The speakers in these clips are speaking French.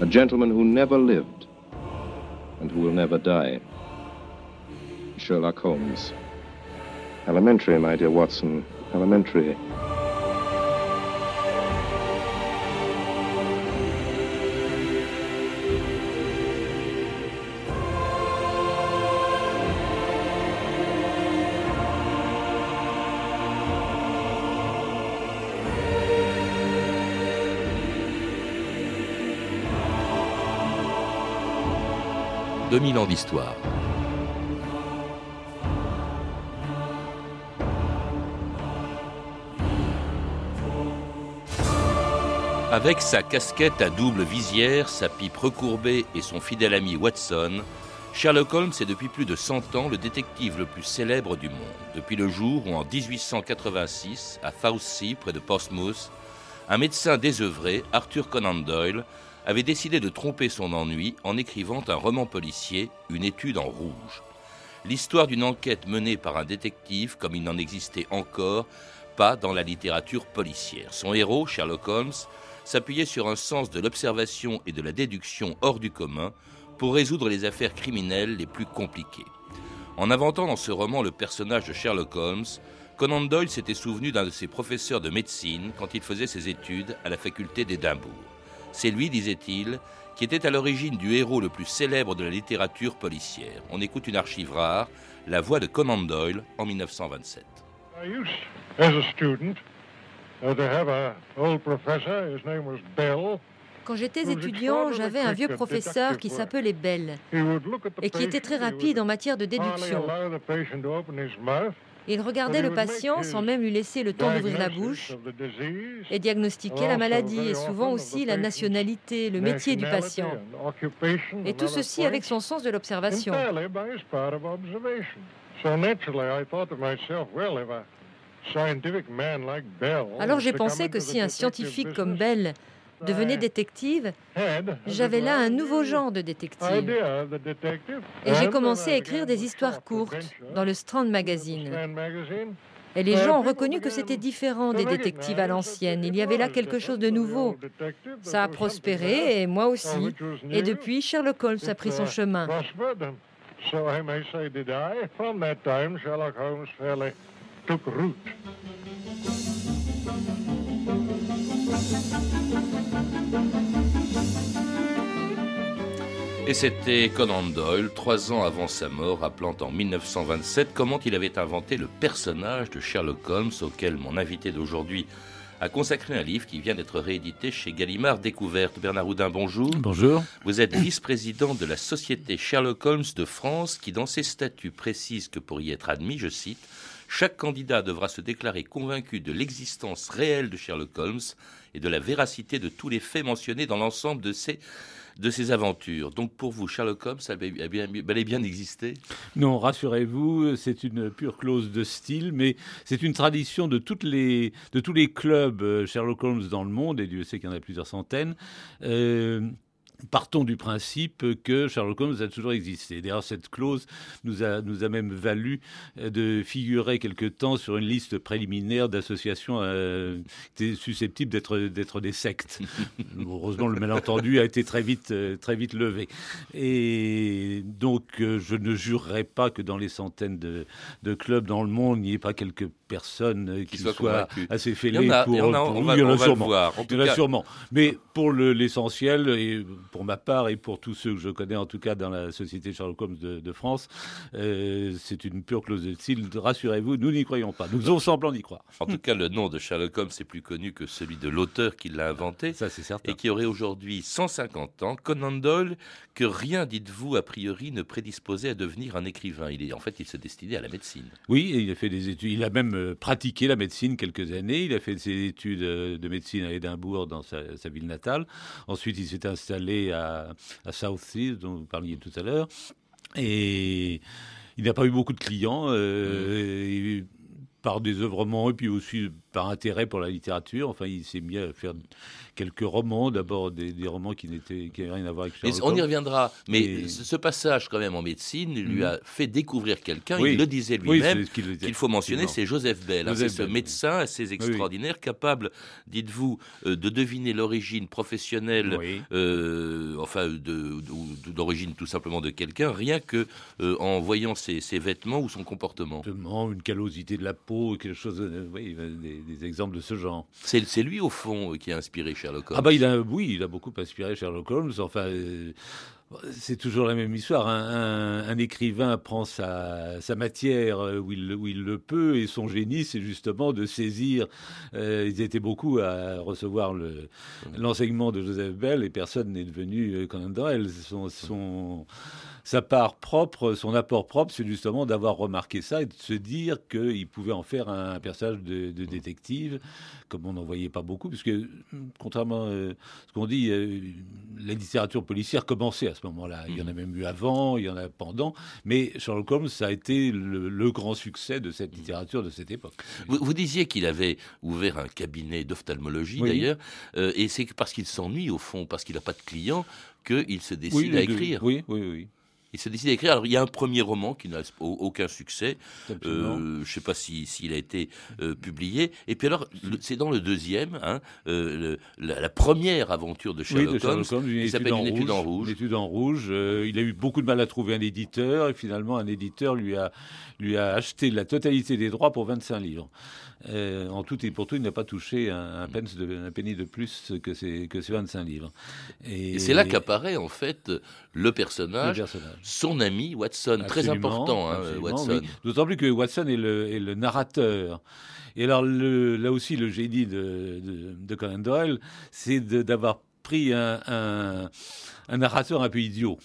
A gentleman who never lived and who will never die. Sherlock Holmes. Elementary, my dear Watson. Elementary. 2000 ans d'histoire. Avec sa casquette à double visière, sa pipe recourbée et son fidèle ami Watson, Sherlock Holmes est depuis plus de 100 ans le détective le plus célèbre du monde. Depuis le jour où, en 1886, à Foussey, près de Portsmouth, un médecin désœuvré, Arthur Conan Doyle, avait décidé de tromper son ennui en écrivant un roman policier, Une étude en rouge. L'histoire d'une enquête menée par un détective comme il n'en existait encore pas dans la littérature policière. Son héros, Sherlock Holmes, s'appuyait sur un sens de l'observation et de la déduction hors du commun pour résoudre les affaires criminelles les plus compliquées. En inventant dans ce roman le personnage de Sherlock Holmes, Conan Doyle s'était souvenu d'un de ses professeurs de médecine quand il faisait ses études à la faculté d'Édimbourg. C'est lui, disait-il, qui était à l'origine du héros le plus célèbre de la littérature policière. On écoute une archive rare, La voix de Conan Doyle en 1927. Quand j'étais étudiant, j'avais un vieux professeur qui s'appelait Bell et qui était très rapide en matière de déduction. Il regardait le patient sans même lui laisser le temps d'ouvrir la bouche et diagnostiquait la maladie et souvent aussi la nationalité, le métier du patient. Et tout ceci avec son sens de l'observation. Alors j'ai pensé que si un scientifique comme Bell devenait détective, j'avais là un nouveau genre de détective. Et j'ai commencé à écrire des histoires courtes dans le Strand Magazine. Et les gens ont reconnu que c'était différent des détectives à l'ancienne. Il y avait là quelque chose de nouveau. Ça a prospéré, et moi aussi. Et depuis, Sherlock Holmes a pris son chemin. Et c'était Conan Doyle, trois ans avant sa mort, rappelant en 1927 comment il avait inventé le personnage de Sherlock Holmes, auquel mon invité d'aujourd'hui a consacré un livre qui vient d'être réédité chez Gallimard Découverte. Bernard Houdin, bonjour. Bonjour. Vous êtes vice-président de la Société Sherlock Holmes de France, qui dans ses statuts précise que pour y être admis, je cite, chaque candidat devra se déclarer convaincu de l'existence réelle de Sherlock Holmes et de la véracité de tous les faits mentionnés dans l'ensemble de ses de ses aventures. Donc pour vous, Sherlock Holmes a bien, bel et bien existé Non, rassurez-vous, c'est une pure clause de style, mais c'est une tradition de, toutes les, de tous les clubs euh, Sherlock Holmes dans le monde, et Dieu sait qu'il y en a plusieurs centaines. Euh, Partons du principe que Sherlock Holmes a toujours existé. D'ailleurs, cette clause nous a, nous a même valu euh, de figurer quelque temps sur une liste préliminaire d'associations euh, susceptibles d'être, des sectes. Heureusement, le malentendu a été très vite, euh, très vite levé. Et donc, je ne jurerai pas que dans les centaines de, de clubs dans le monde, il n'y ait pas quelques personnes qui, soient assez fêlées pour, on, on, va, le voir. il y en a sûrement. Mais pour l'essentiel, et pour ma part et pour tous ceux que je connais, en tout cas dans la société Sherlock Holmes de, France, euh, c'est une pure clause de style. Rassurez-vous, nous n'y croyons pas. Nous faisons semblant d'y croire. En tout cas, le nom de Sherlock Holmes est plus connu que celui de l'auteur qui l'a inventé. Ça, c'est certain. Et qui aurait aujourd'hui 150 ans. Conan Doyle, que rien, dites-vous, a priori, ne prédisposait à devenir un écrivain. Il est, en fait, il se destinait à la médecine. Oui, il a fait des études. Il a même euh, pratiqué la médecine quelques années. Il a fait ses études euh, de médecine à Édimbourg, dans sa, sa ville natale. Ensuite, il s'est installé à, South Sea, dont vous parliez tout à l'heure. Et il n'a pas eu beaucoup de clients. Euh, par désœuvrement et puis aussi par intérêt pour la littérature. Enfin, il s'est mis à faire quelques romans, d'abord des, romans qui n'étaient qui n'avaient rien à voir avec Sherlock On y reviendra, mais ce passage quand même en médecine lui a fait découvrir quelqu'un. il le disait lui-même qu'il faut mentionner, c'est Joseph Bell. Hein, c'est ce médecin assez extraordinaire, capable, dites-vous, euh, de deviner l'origine professionnelle, euh, enfin, d'origine tout simplement de quelqu'un, rien que euh, en voyant ses, vêtements ou son comportement. Une callosité de la quelque chose, oui, des, des exemples de ce genre. C'est lui au fond qui a inspiré Sherlock ah bah il a, oui, il a beaucoup inspiré Sherlock Holmes. Enfin, euh, c'est toujours la même histoire. Un, écrivain prend sa, matière euh, où il, où il, le peut et son génie, c'est justement de saisir. Euh, ils étaient beaucoup à recevoir l'enseignement de Joseph Bell et personne n'est devenu Conan Doyle. Son, son, sa part propre, son apport propre, c'est justement d'avoir remarqué ça et de se dire qu'il pouvait en faire un, personnage de, détective, comme on n'en voyait pas beaucoup, puisque contrairement à ce qu'on dit, euh, la littérature policière commençait à ce moment-là. Il y en a mhm. même eu avant, il y en a pendant, mais Sherlock Holmes, ça a été le, grand succès de cette littérature de cette époque. Vous, disiez qu'il avait ouvert un cabinet d'ophtalmologie d'ailleurs, euh, et c'est parce qu'il s'ennuie au fond, parce qu'il n'a pas de clients, qu'il se décide à écrire. Oui, oui, oui. Il s'est décidé à écrire. Alors, il y a un premier roman qui n'a aucun succès. Euh, je ne sais pas s'il a été euh, publié. Et puis alors, c'est dans le deuxième, hein, euh, la, première aventure de Sherlock, Holmes, qui s'appelle Une étude en rouge. Une étude en rouge. il a eu beaucoup de mal à trouver un éditeur. Et finalement, un éditeur lui a, lui a acheté la totalité des droits pour 25 livres. Euh, en tout et pour tout, il n'a pas touché un, un, de, penny de plus que ces, que 25 livres. Et, c'est là qu'apparaît en fait le personnage, son ami Watson, très important, hein, Watson. D'autant plus que Watson est le, est le narrateur. Et alors là aussi, le génie de, de, de Conan Doyle, c'est d'avoir pris un, un, un narrateur un peu idiot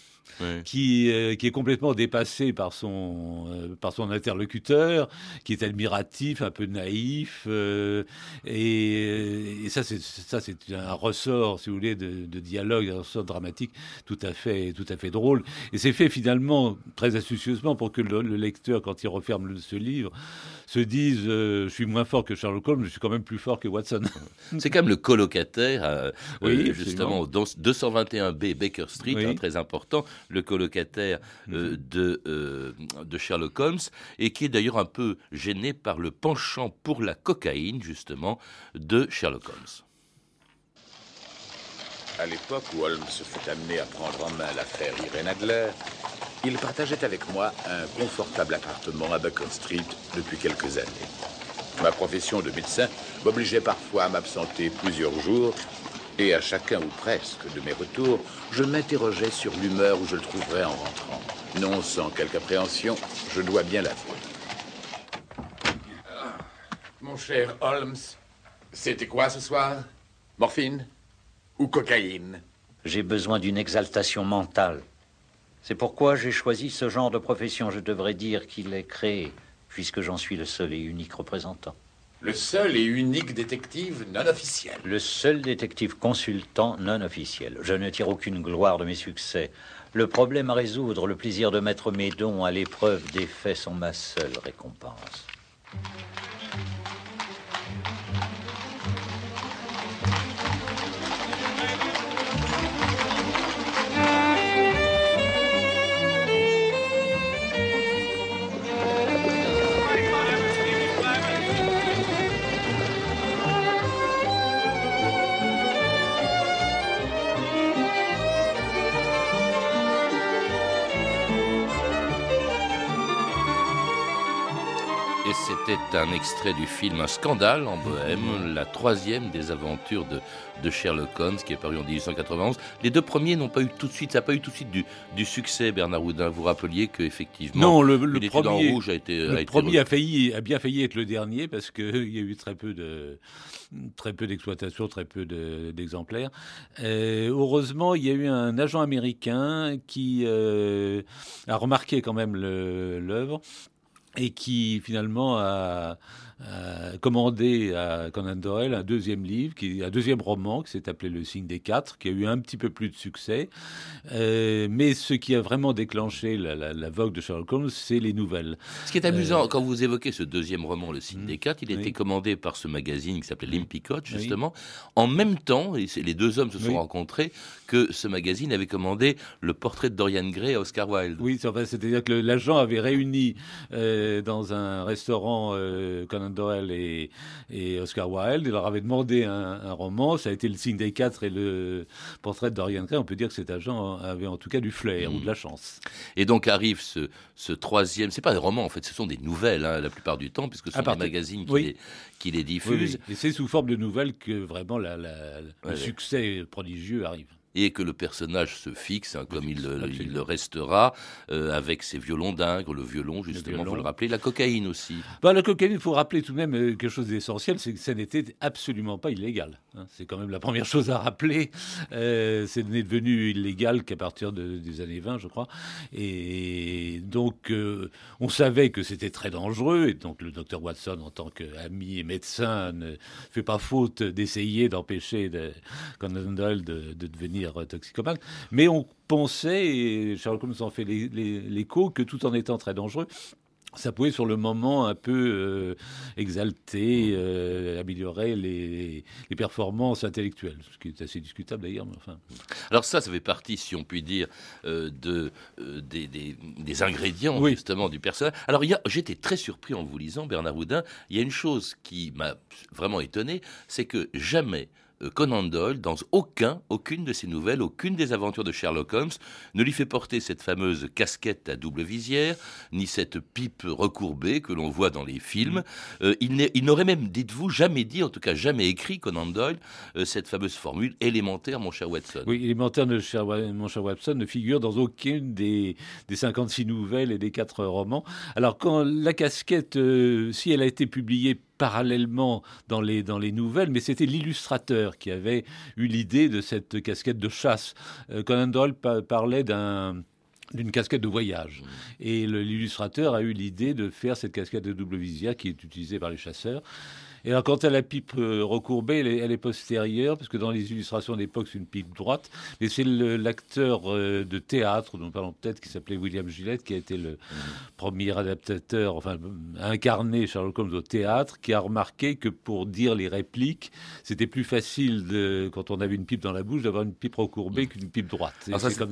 qui, euh, qui est complètement dépassé par son, euh, par son interlocuteur, qui est admiratif, un peu naïf. Euh, et, ça, c'est, ça, c'est un ressort, si vous voulez, de, de, dialogue, un ressort dramatique tout à fait, tout à fait drôle. Et c'est fait finalement très astucieusement pour que le, lecteur, quand il referme ce livre, se dise Je suis moins fort que Sherlock Holmes, je suis quand même plus fort que Watson. C'est quand même le colocataire, oui, justement, dans 221B Baker Street, hein, très important le colocataire euh, mhm. de, euh, de Sherlock Holmes, et qui est d'ailleurs un peu gêné par le penchant pour la cocaïne, justement, de Sherlock Holmes. À l'époque où Holmes se fut amené à prendre en main l'affaire Irene Adler, il partageait avec moi un confortable appartement à Baker Street depuis quelques années. Ma profession de médecin m'obligeait parfois à m'absenter plusieurs jours et à chacun ou presque de mes retours, je m'interrogeais sur l'humeur où je le trouverais en rentrant. Non sans quelque appréhension, je dois bien l'avouer. Mon cher Holmes, c'était quoi ce soir? Morphine ou cocaïne? J'ai besoin d'une exaltation mentale. C'est pourquoi j'ai choisi ce genre de profession. Je devrais dire qu'il est créé, puisque j'en suis le seul et unique représentant. Le seul et unique détective non officiel. Le seul détective consultant non officiel. Je ne tire aucune gloire de mes succès. Le problème à résoudre, le plaisir de mettre mes dons à l'épreuve des faits sont ma seule récompense. C'était un extrait du film Un scandale en Bohème, la troisième des aventures de, de, Sherlock Holmes qui est paru en 1891. Les deux premiers n'ont pas eu tout de suite, ça n'a pas eu tout de suite du, du succès, Bernard Houdin. Vous rappeliez que effectivement, non, le, le premier, rouge a été, le premier a failli, a bien failli être le dernier parce qu'il y a eu très peu de, très peu d'exploitation, très peu d'exemplaires. Euh, heureusement, il y a eu un agent américain qui euh, a remarqué quand même l'œuvre et qui finalement a, commandé à Conan Doyle un deuxième livre, qui, un deuxième roman qui s'est appelé Le Signe des Quatre, qui a eu un petit peu plus de succès. Euh, mais ce qui a vraiment déclenché la, vogue de Sherlock Holmes, c'est les nouvelles. Ce qui est amusant, euh, quand vous évoquez ce deuxième roman, Le Signe hmm. des Quatre, il a été commandé par ce magazine qui s'appelait Limpicott, justement, en même temps, et les deux hommes se sont rencontrés, que ce magazine avait commandé le portrait de Dorian Gray à Oscar Wilde. Oui, c'est-à-dire que l'agent avait réuni euh, dans un restaurant Conan Doyle et, et, Oscar Wilde. Il leur avait demandé un, roman. Ça a été le signe des quatre et le portrait de Dorian Gray. On peut dire que cet agent avait en tout cas du flair ou de la chance. Et donc arrive ce, ce troisième. C'est pas des romans en fait, ce sont des nouvelles hein, la plupart du temps, puisque ce sont des magazines qui, les, qui les diffusent. Et c'est sous forme de nouvelles que vraiment le succès prodigieux arrive et que le personnage se fixe, hein, comme il, le restera, euh, avec ses violons dingues, le violon, justement, vous le rappelez, la cocaïne aussi. Bah, la cocaïne, il faut rappeler tout de même euh, quelque chose d'essentiel, c'est que ça n'était absolument pas illégal. Hein. C'est quand même la première chose à rappeler. Euh, c'est devenu illégal qu'à partir des années 20, je crois. Et donc, euh, on savait que c'était très dangereux, et donc le docteur Watson, en tant qu'ami et médecin, ne fait pas faute d'essayer d'empêcher Conan Doyle de, de devenir toxicomane. Mais on pensait, et Sherlock Holmes en fait l'écho, que tout en étant très dangereux, ça pouvait sur le moment un peu euh, exalter, euh, améliorer les, performances intellectuelles, ce qui est assez discutable d'ailleurs. Enfin. Alors ça, ça fait partie, si on peut dire, euh, de, des, ingrédients justement du personnage. Alors j'étais très surpris en vous lisant, Bernard Houdin, il y a une chose qui m'a vraiment étonné, c'est que jamais euh, Conan Doyle, dans aucun, aucune de ses nouvelles, aucune des aventures de Sherlock Holmes, ne lui fait porter cette fameuse casquette à double visière, ni cette pipe recourbée que l'on voit dans les films. Euh, il n'aurait même, dites-vous, jamais dit, en tout cas jamais écrit, Conan Doyle, euh, cette fameuse formule élémentaire, mon cher Watson. Oui, élémentaire, de cher, mon cher Watson, ne figure dans aucune des, des 56 nouvelles et des 4 romans. Alors, quand la casquette, si elle a été publiée parallèlement dans les, dans les nouvelles, mais c'était l'illustrateur qui avait eu l'idée de cette casquette de chasse. Euh, Conan Doyle parlait d'un d'une casquette de voyage. Et l'illustrateur a eu l'idée de faire cette casquette de double visière qui est utilisée par les chasseurs. Et alors, quant à la pipe euh, recourbée, elle est, postérieure, parce que dans les illustrations d'époque, c'est une pipe droite. Mais c'est l'acteur euh, de théâtre, dont nous parlons peut-être, qui s'appelait William Gillette, qui a été le mmh. premier adaptateur, enfin, incarné Sherlock Holmes au théâtre, qui a remarqué que pour dire les répliques, c'était plus facile, de, quand on avait une pipe dans la bouche, d'avoir une pipe recourbée mmh. qu'une pipe droite.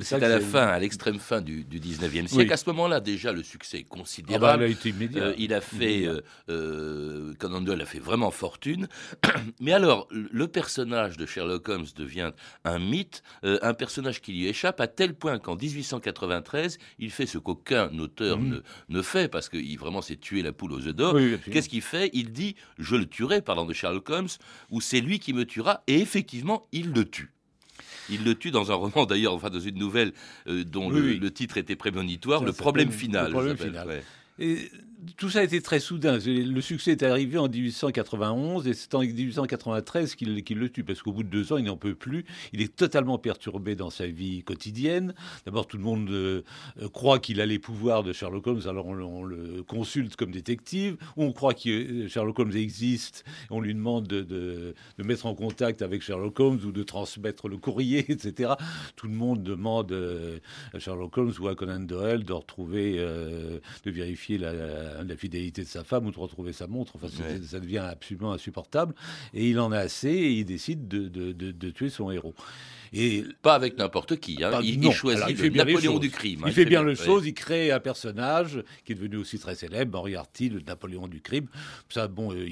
C'est à la fin, à l'extrême fin du, 19e siècle. À ce moment-là, déjà, le succès est considérable. Ah bah, il a été immédiat. Euh, il a fait, euh, Conan Doyle a fait vraiment fortune. Mais alors, le personnage de Sherlock Holmes devient un mythe, euh, un personnage qui lui échappe à tel point qu'en 1893, il fait ce qu'aucun auteur mmh. ne, ne, fait, parce qu'il vraiment s'est tué la poule aux œufs d'or. Qu'est-ce qu'il fait? Il dit Je le tuerai, parlant de Sherlock Holmes, ou c'est lui qui me tuera, et effectivement, il le tue. Il le tue dans un roman d'ailleurs, enfin dans une nouvelle euh, dont le, titre était prémonitoire, le problème final. Le problème final. Et tout ça a été très soudain. Le succès est arrivé en 1891 et c'est en 1893 qu'il le tue parce qu'au bout de deux ans, il n'en peut plus. Il est totalement perturbé dans sa vie quotidienne. D'abord, tout le monde euh, croit qu'il a les pouvoirs de Sherlock Holmes, alors on, le consulte comme détective. On croit que euh, Sherlock Holmes existe. On lui demande de, mettre en contact avec Sherlock Holmes ou de transmettre le courrier, etc. Tout le monde demande euh, à Sherlock Holmes ou à Conan Doyle de retrouver, de vérifier la la fidélité de sa femme ou de retrouver sa montre. Enfin, ça devient absolument insupportable. Et il en a assez et il décide de, de tuer son héros. Et pas avec n'importe qui. Hein. il, choisit il fait le Napoléon du crime. Hein, il, fait bien, le chose. Il crée un personnage qui est devenu aussi très célèbre, Moriarty, le Napoléon du crime. Ça, bon, euh,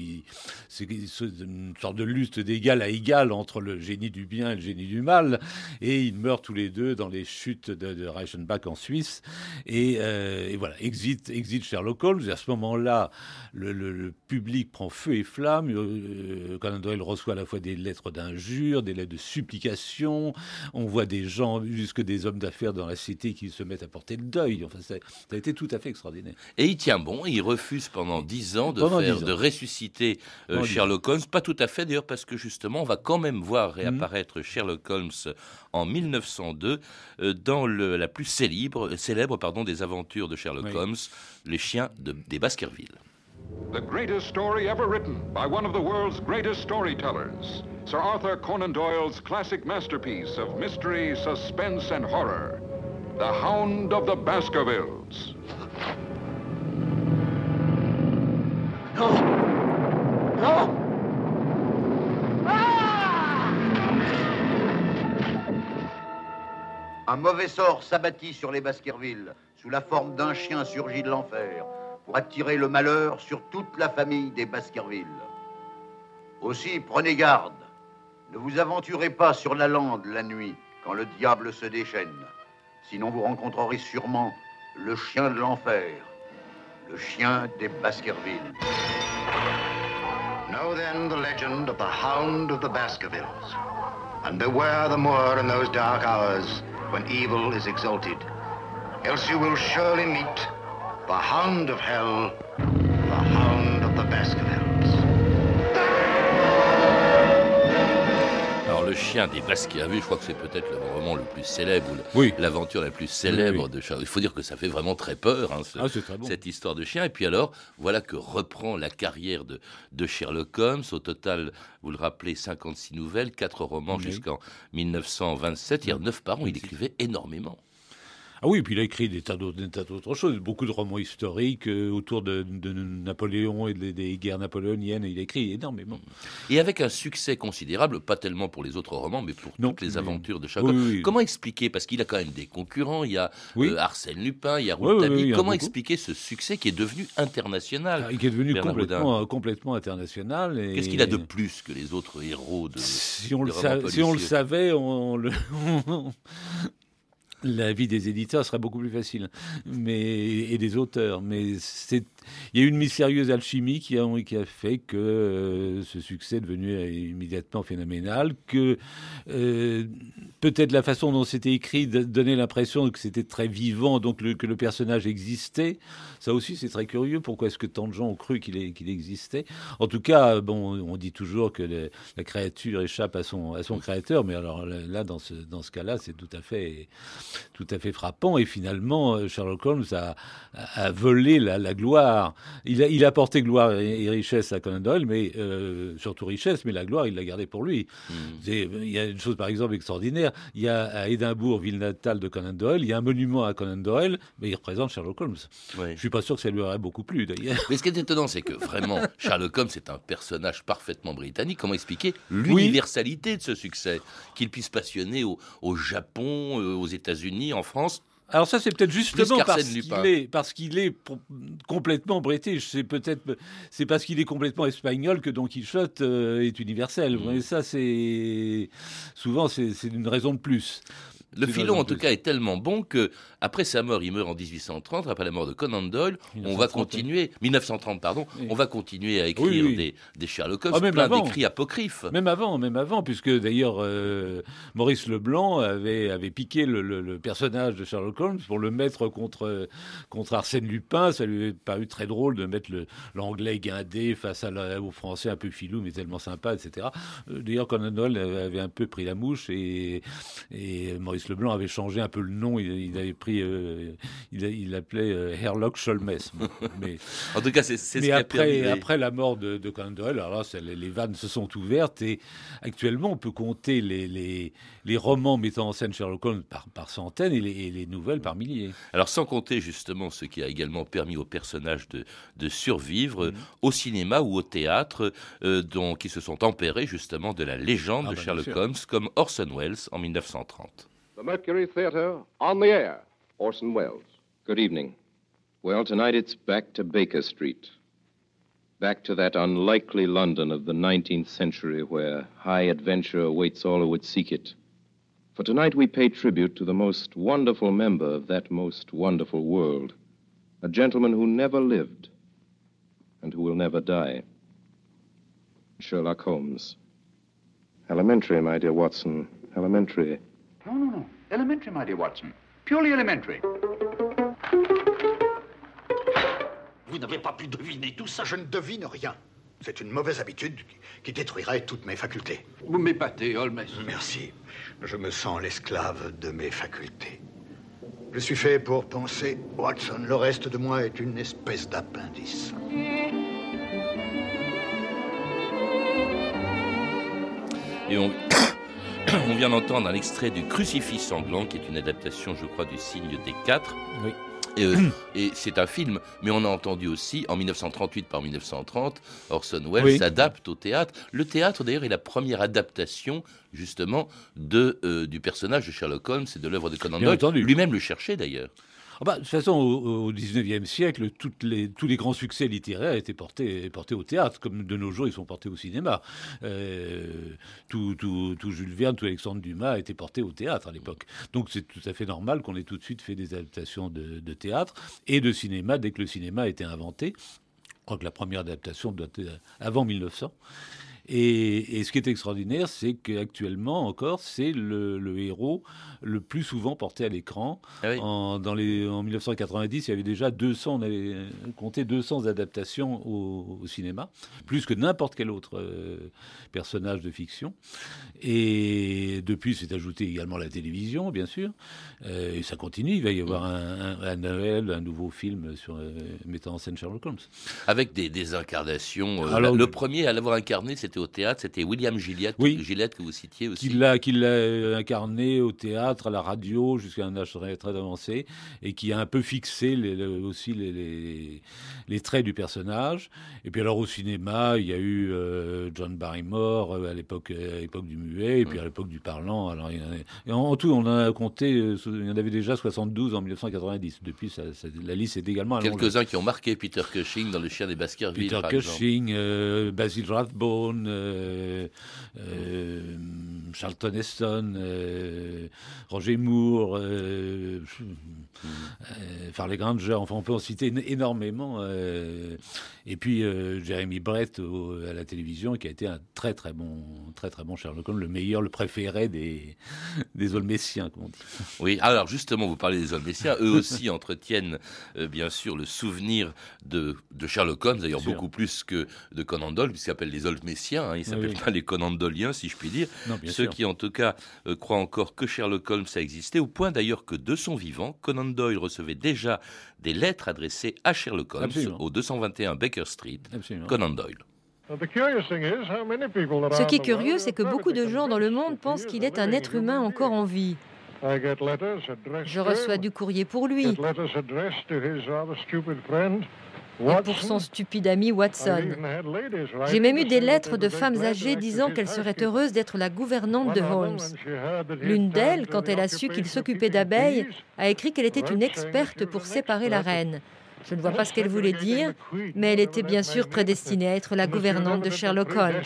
c'est une sorte de lutte d'égal à égal entre le génie du bien et le génie du mal. Et ils meurent tous les deux dans les chutes de, Reichenbach en Suisse. Euh, et, voilà, exit, exit Sherlock Holmes. Et à ce moment-là, le, public prend feu et flamme. Euh, Conan Doyle reçoit à la fois des lettres d'injures, des lettres de supplication on voit des gens, jusque des hommes d'affaires dans la cité qui se mettent à porter le deuil. Enfin, ça, a été tout à fait extraordinaire. Et il tient bon, il refuse pendant dix ans de, faire, de ressusciter euh, Sherlock Holmes. Pas tout à fait d'ailleurs, parce que justement, on va quand même voir réapparaître Sherlock Holmes en 1902 euh, dans la plus célèbre, célèbre pardon, des aventures de Sherlock Holmes, Les chiens de, des Baskerville. The greatest story ever written by one of the world's greatest storytellers. Sir Arthur Conan Doyle's classic masterpiece of mystery, suspense, and horror. The Hound of the Baskervilles. Un mauvais sort s'abattit sur les Baskerville sous la forme d'un chien surgi de l'enfer pour attirer le malheur sur toute la famille des Baskerville. Aussi, prenez garde. Ne vous aventurez pas sur la lande la nuit quand le diable se déchaîne. Sinon, vous rencontrerez sûrement le chien de l'enfer, le chien des Baskerville. Know then the legend of the Hound of the Baskervilles. And beware the moor in those dark hours when evil is exalted. Else you will surely meet the Hound of Hell, the Hound of the Baskervilles. Le chien des Baskerville, je crois que c'est peut-être le roman le plus célèbre, ou l'aventure la plus célèbre de Charles. Il faut dire que ça fait vraiment très peur, hein, Ah, cette histoire de chien. Et puis alors, voilà que reprend la carrière de, de Sherlock Holmes. Au total, vous le rappelez, 56 nouvelles, 4 romans jusqu'en 1927. Il y a 9 par an, il écrivait énormément. Ah oui, puis il a écrit des tas d'autres choses, beaucoup de romans historiques euh, autour de, de Napoléon et des, des guerres napoléoniennes. Il a écrit énormément. Et avec un succès considérable, pas tellement pour les autres romans, mais pour toutes les aventures de Oui, oui, oui. Comment expliquer Parce qu'il a quand même des concurrents. Il y a Oui. euh, Arsène Lupin, il y a Rouletabille. a Comment expliquer ce succès qui est devenu international Ah, qui est devenu complètement, complètement international. et- Qu'est-ce qu'il a de plus que les autres héros de si on, le sa- si on le savait, on, le- la vie des éditeurs serait beaucoup plus facile, mais et des auteurs. Mais il y a eu une mystérieuse alchimie qui a, qui a fait que euh, ce succès est devenu euh, immédiatement phénoménal, que euh, peut-être la façon dont c'était écrit donnait l'impression que c'était très vivant, donc le- que le personnage existait. Ça aussi, c'est très curieux. Pourquoi est-ce que tant de gens ont cru qu'il existait? En tout cas, bon, on dit toujours que la créature échappe à son, à son créateur, mais alors là, dans ce, dans ce cas-là, c'est tout à fait, tout à fait frappant. Et finalement, euh, Sherlock Holmes a, volé la, la gloire. Il a, il a apporté gloire et, et richesse à Conan Doyle, mais euh, surtout richesse, mais la gloire, il l'a gardée pour lui. C'est- Il y a une chose, par exemple, extraordinaire. Il y a à Édimbourg, ville natale de Conan Doyle, il y a un monument à Conan Doyle, mais il représente Sherlock Holmes. Je suis pas sûr que ça lui aurait beaucoup plu, d'ailleurs. Mais ce qui est étonnant, c'est que vraiment, Sherlock Holmes est un personnage parfaitement britannique. Comment expliquer l'universalité de ce succès? Qu'il puisse passionner au, au Japon, euh, aux États-Unis, en France Alors ça, c'est peut-être justement parce qu'il est, parce qu'il est complètement british. C'est peut-être, c'est parce qu'il est complètement espagnol que Don Quichotte euh, est universel. Mm. Voyez, ça, c'est souvent c'est c'est une raison de plus. Le filon, en tout cas, est tellement bon que après sa mort, il meurt en 1830. Après la mort de Conan Doyle, on va 1930, continuer 1930, pardon. Oui. On va continuer à écrire Oui, oui. Des, des Sherlock Holmes, Ah, même plein d'écrits apocryphes. Même avant, même avant, puisque d'ailleurs euh, Maurice Leblanc avait, avait piqué le, le- le personnage de Sherlock Holmes pour le mettre contre, contre Arsène Lupin. Ça lui avait paru très drôle de mettre l'anglais guindé face à la- au français un peu filou, mais tellement sympa, etc. Euh, D'ailleurs, Conan Doyle avait un peu pris la mouche et, et Maurice Leblanc avait changé un peu le nom. Il, il avait pris, euh, il, il l'appelait euh, Herlock Sholmes. Mais En tout cas, c'est ce qui a après, permis. après la mort de, de Conan Doyle, alors là, les, les vannes se sont ouvertes et actuellement, on peut compter les, les, les romans mettant en scène Sherlock Holmes par, par centaines et les, et les nouvelles par milliers. Alors, sans compter justement ce qui a également permis aux personnages de, de survivre Mhm. au cinéma ou au théâtre, euh, dont, qui se sont tempérés justement de la légende Ah, de bah, Sherlock. Holmes, comme Orson Welles en 1930. The Mercury Theatre on the air. Orson Welles. Good evening. Well, tonight it's back to Baker Street. Back to that unlikely London of the 19th century where high adventure awaits all who would seek it. For tonight we pay tribute to the most wonderful member of that most wonderful world. A gentleman who never lived and who will never die. Sherlock Holmes. Elementary, my dear Watson. Elementary. No, no, no. Elementary, my dear Watson. Purely elementary. Vous n'avez pas pu deviner tout ça, je ne devine rien. C'est une mauvaise habitude qui détruirait toutes mes facultés. Vous m'épatez, Holmes. Merci. Je me sens l'esclave de mes facultés. Je suis fait pour penser, Watson. Le reste de moi est une espèce d'appendice. Et on... on vient d'entendre un extrait du Crucifix sanglant, qui est une adaptation, je crois, du signe des quatre. Oui. Et, euh, et c'est un film, mais on a entendu aussi en 1938 par 1930, Orson Welles Oui. s'adapte au théâtre. Le théâtre, d'ailleurs, est la première adaptation, justement, de, euh, du personnage de Sherlock Holmes et de l'œuvre de Conan Doyle. Lui-même le cherchait, d'ailleurs. Ah bah, de toute façon, au, 19e siècle, les, tous les grands succès littéraires étaient portés, portés au théâtre, comme de nos jours, ils sont portés au cinéma. Euh, tout, tout, tout Jules Verne, tout Alexandre Dumas étaient portés au théâtre à l'époque. Donc c'est tout à fait normal qu'on ait tout de suite fait des adaptations de, de théâtre et de cinéma dès que le cinéma a été inventé. Je crois que la première adaptation doit être avant 1900. Et, et ce qui est extraordinaire, c'est qu'actuellement encore, c'est le, le héros le plus souvent porté à l'écran. Ah oui. En, dans les, en 1990, il y avait déjà 200, on avait compté 200 adaptations au, au cinéma, plus que n'importe quel autre euh, personnage de fiction. Et depuis, s'est ajouté également la télévision, bien sûr. Euh, et ça continue. Il va y avoir un, un- Noël un nouveau film sur, euh, mettant en scène Sherlock Holmes. Avec des, des incarnations. euh, Alors, le premier à l'avoir incarné, c'était au théâtre, c'était William Gillette, Oui. Gillette que vous citiez aussi. Qu'il l'a, l'a incarné au théâtre, à la radio, jusqu'à un âge très, très avancé, et qui a un peu fixé les- les- aussi les, traits du personnage. Et puis alors au cinéma, il y a eu euh, John Barrymore euh, à l'époque, à l'époque du muet, et puis à l'époque du parlant. Alors, il y en, a- et en, en tout, on en a compté, euh, il y en avait déjà 72 en 1990. Depuis, ça, ça- la liste est également. Quelques-uns qui ont marqué Peter Cushing dans Le Chien des Baskerville. Peter. Cushing, euh, Basil Rathbone, euh, euh, Charlton Heston, euh, Roger Moore, Farley Granger, enfin on peut en citer éno- énormément. et puis Jeremy Brett au- à la télévision qui a été un très très bon, très très bon Sherlock Holmes, le meilleur, le préféré des, des Olmessiens, comme on dit. Oui, alors justement, vous parlez des Olmessiens. Eux aussi entretiennent, bien sûr, le souvenir de, de Sherlock Holmes, d'ailleurs beaucoup plus que de Conan Doyle, puisqu'ils s'appellent les Olmessiens. Hein, ils ne s'appellent oui. pas les Conan Doyliens, si je puis dire. Non, Ceux sûr. qui, en tout cas, euh, croient encore que Sherlock Holmes a existé, au point d'ailleurs que de son vivant, Conan Doyle recevait déjà des lettres adressées à Sherlock Holmes Absolument. au 221 Baker Street. Absolument. Conan Doyle. Ce qui est curieux, c'est que beaucoup de gens dans le monde pensent qu'il est un être humain encore en vie. Je reçois du courrier pour lui et pour son stupide ami Watson. J'ai même eu des lettres de femmes âgées disant qu'elles seraient heureuses d'être la gouvernante de Holmes. L'une d'elles, quand elle a su qu'il s'occupait d'abeilles, a écrit qu'elle était une experte pour séparer la reine. Je ne vois pas ce qu'elle voulait dire, mais elle était bien sûr prédestinée à être la gouvernante de Sherlock Holmes.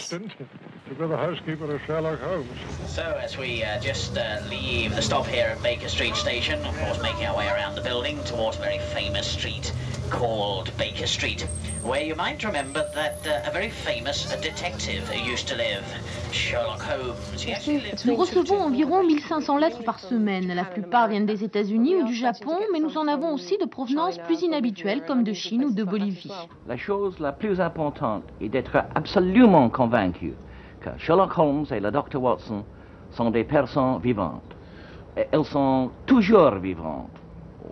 So, as we uh, just uh, leave the stop here at Baker Street Station, of course, making our way around the building towards a very famous street called Baker Street, where you might remember that uh, a very famous detective used to live, Sherlock Holmes. He actually lived Nous recevons environ 1500 lettres par semaine. La plupart viennent des États-Unis ou du Japon, mais nous en avons aussi de provenance plus inhabituelle, comme de Chine ou de Bolivie. La chose la plus importante est d'être absolument convaincu que Sherlock Holmes et le Dr. Watson sont des personnes vivantes. Et elles sont toujours vivantes.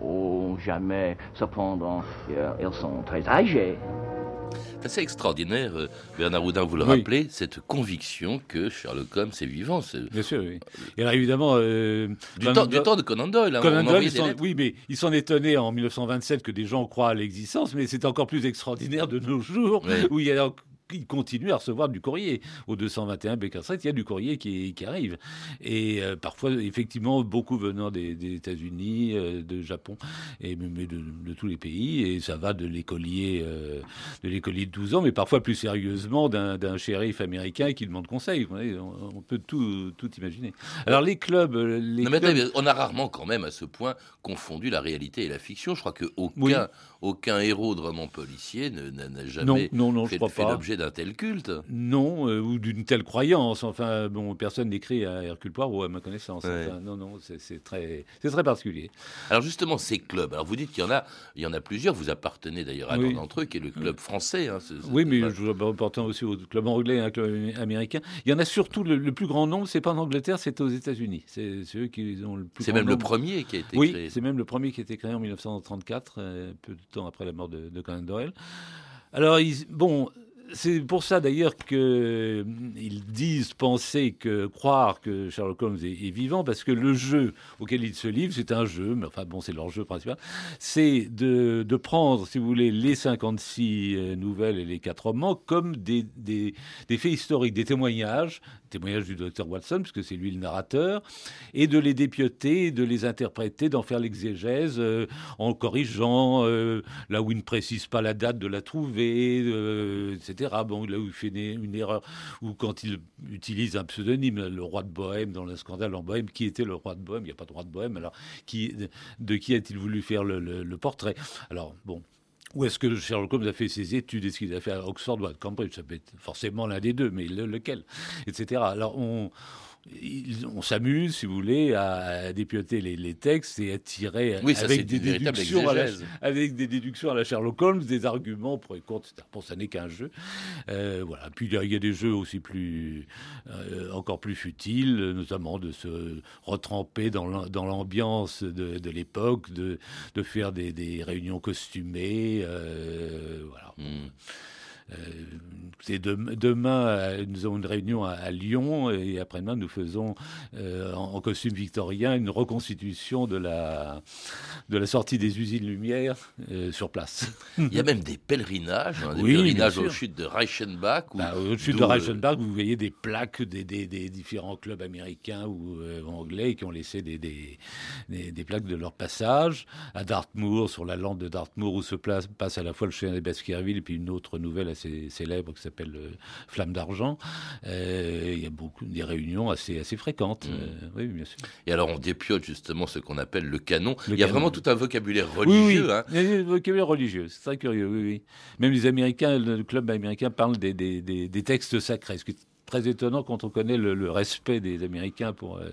Oh, jamais, cependant, euh, elles sont très âgées. C'est assez extraordinaire, euh, Bernard Houdin, vous le Oui. rappelez, cette conviction que Sherlock Holmes est vivant. Bien sûr, oui. Et alors évidemment... euh, Du, temps, du dans- temps de Conan Doyle. hein, Conan Doyle, oui, mais il s'en étonnait en 1927 que des gens croient à l'existence, mais c'est encore plus extraordinaire de nos jours Oui. où il, y a, il continue à recevoir du courrier. Au 221 Baker Street, il y a du courrier qui, qui arrive. Et euh, parfois, effectivement, beaucoup venant des, des États-Unis, euh, de Japon, et même de, de tous les pays. Et ça va de l'écolier euh, de l'écolier de 12 ans, mais parfois plus sérieusement d'un shérif américain qui demande conseil. On, on peut tout, tout imaginer. Alors les clubs... Les Non, mais clubs- on a rarement quand même à ce point confondu la réalité et la fiction. Je crois que aucun, Oui. aucun héros de roman policier n'a jamais Non, non, non, je fait, pas. D'un tel culte. Non, euh, ou d'une telle croyance. Enfin, bon, personne n'écrit à Hercule Poirot, à ma connaissance. Ouais. Enfin, non, non, c'est très, très particulier. Alors justement, ces clubs, alors vous dites qu'il y en a, il y en a plusieurs, vous appartenez d'ailleurs à Oui. l'un d'entre eux, qui est le club français. hein, ce- ce- Oui, mais je vous important aussi au club anglais et un club américain. Il y en a surtout le, le plus grand nombre, c'est pas en Angleterre, c'est aux États-Unis. C'est eux qui ont le plus C'est même le premier qui a été oui, créé. c'est même le premier qui a été créé en 1934, euh, peu de temps après la mort de, de Conan Doyle. Alors, ils- bon, c'est pour ça d'ailleurs qu'ils euh, disent penser que croire que Sherlock Holmes est, vivant, parce que le jeu auquel ils se livrent, c'est un jeu, mais enfin bon, c'est leur jeu principal, c'est de, prendre, si vous voulez, les 56 euh, nouvelles et les quatre romans comme des, des, faits historiques, des témoignages, témoignages du docteur Watson, puisque c'est lui le narrateur, et de les dépioter, de les interpréter, d'en faire l'exégèse euh, en corrigeant là où il ne précise pas la date de la trouver, etc. Bon, là où il fait une, erreur, ou quand il utilise un pseudonyme, le roi de Bohème, dans le scandale en Bohème, qui était le roi de Bohème Il n'y a pas de roi de Bohème, alors de qui a-t-il voulu faire le, portrait? Alors, bon, où est-ce que Sherlock Holmes a fait ses études? Est-ce qu'il a fait à Oxford ou à Cambridge? Ça peut être forcément l'un des deux, mais lequel? Etc. Alors, on, on s'amuse, si vous voulez, à, dépioter les, textes et à tirer avec, des déductions à la, avec des déductions à la Sherlock Holmes, des arguments pour et contre. Bon, ça n'est qu'un jeu. Euh, voilà. Puis il y, a des jeux aussi plus, euh, encore plus futiles, notamment de se retremper dans l'ambiance de, l'époque, de, faire des, réunions costumées. Euh, voilà. Hmm. Euh, c'est demain, euh, nous avons une réunion à, Lyon et après-demain, nous faisons euh, en, costume victorien une reconstitution de la, de la sortie des usines Lumière sur place. Il y a même des pèlerinages, hein, des pèlerinages aux chutes de Reichenbach. Bah, aux chutes de Reichenbach, vous voyez des plaques des, des, différents clubs américains ou anglais qui ont laissé des, des, plaques de leur passage. À Dartmoor, sur la lande de Dartmoor, où se place, passe à la fois le chien des Baskerville et puis une autre nouvelle assez célèbre qui s'appelle euh, Flamme d'argent. Euh, il y a beaucoup des réunions assez assez fréquentes. Mm. Euh, oui, bien sûr. Et alors on dépiote justement ce qu'on appelle le canon. il y a vraiment tout un vocabulaire religieux. Oui, Hein. Il y a un vocabulaire religieux, c'est très curieux. Oui, oui. Même les Américains, le club américain parle des, des, des, textes sacrés, ce très étonnant quand on connaît le, respect des Américains pour, euh,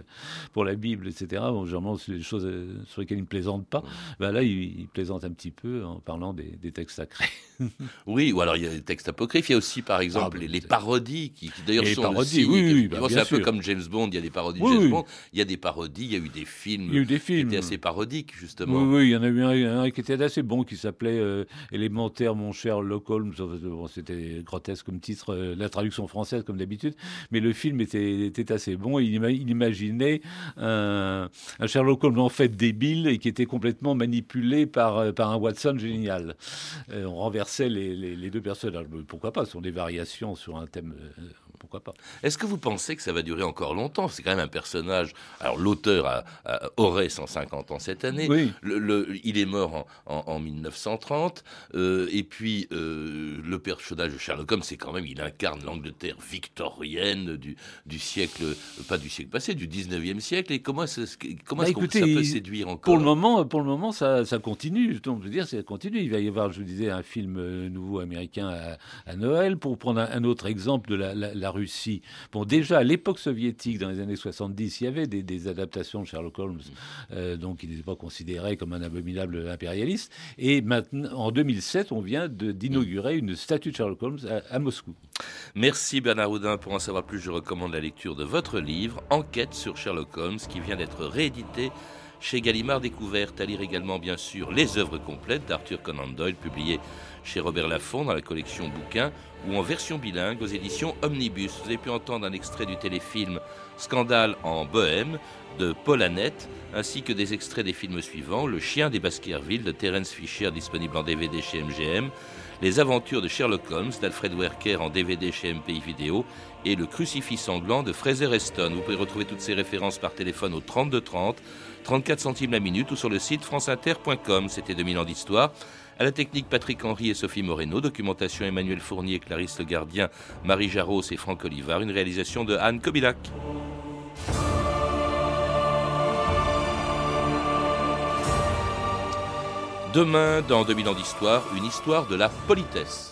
pour la Bible, etc. Bon, généralement, c'est des choses euh, sur lesquelles ils ne plaisantent pas. Ben là, ils, plaisantent un petit peu en parlant des, textes sacrés. oui, ou alors il y a des textes apocryphes. Il y a aussi, par exemple, ah, les, parodies qui, d'ailleurs sont parodies, oui, oui, bah, c'est un peu comme James Bond. Il y a des parodies de James Bond. Il y a des parodies. Il y a eu des films. Il y a eu des films qui étaient assez parodiques, justement. Oui, oui, il y en a eu un, qui était assez bon, qui s'appelait euh, Élémentaire, mon cher Locke Holmes. C'était grotesque comme titre, la traduction française, comme d'habitude. Mais le film était, assez bon. Il, imaginait un, Sherlock Holmes en fait débile et qui était complètement manipulé par, par un Watson génial. Euh, on renversait les, deux personnages. Pourquoi pas? Ce sont des variations sur un thème euh, pourquoi pas. Est-ce que vous pensez que ça va durer encore longtemps? C'est quand même un personnage. Alors l'auteur aurait 150 ans cette année. Oui. Le, il est mort en, 1930. Euh, et puis euh, le personnage de Sherlock Holmes, c'est quand même, il incarne l'Angleterre victorienne du, du, siècle, pas du siècle passé, du 19e siècle. Et comment, est-ce, comment bah, que ça peut séduire encore Pour le moment, pour le moment, ça, ça continue. Donc, je veux dire, ça continue. Il va y avoir, je vous disais, un film euh, nouveau américain à, Noël. Pour prendre un, autre exemple de la, la Russie. Bon, déjà à l'époque soviétique, dans les années 70, il y avait des, adaptations de Sherlock Holmes, euh, donc il n'était pas considéré comme un abominable impérialiste. Et maintenant, en 2007, on vient d'inaugurer une statue de Sherlock Holmes à, Moscou. Merci Bernard Houdin. Pour en savoir plus, je recommande la lecture de votre livre, Enquête sur Sherlock Holmes, qui vient d'être réédité chez Gallimard Découverte. À lire également, bien sûr, les œuvres complètes d'Arthur Conan Doyle, publiées chez Robert Laffont dans la collection Bouquins ou en version bilingue aux éditions Omnibus. Vous avez pu entendre un extrait du téléfilm Scandale en Bohème de Paul Annette, ainsi que des extraits des films suivants Le chien des Baskerville de Terence Fisher, disponible en DVD chez MGM, Les aventures de Sherlock Holmes d'Alfred Werker en DVD chez MPI Vidéo et Le crucifix sanglant de Fraser Heston. Vous pouvez retrouver toutes ces références par téléphone au 32 30, 34 centimes la minute ou sur le site franceinter.com. C'était 2000 ans d'histoire. À la technique, Patrick Henry et Sophie Moreno. Documentation, Emmanuel Fournier, Clarisse Le Gardien, Marie Jarros et Franck Olivard. Une réalisation de Anne Kobilac. Demain, dans 2000 ans d'histoire, une histoire de la politesse.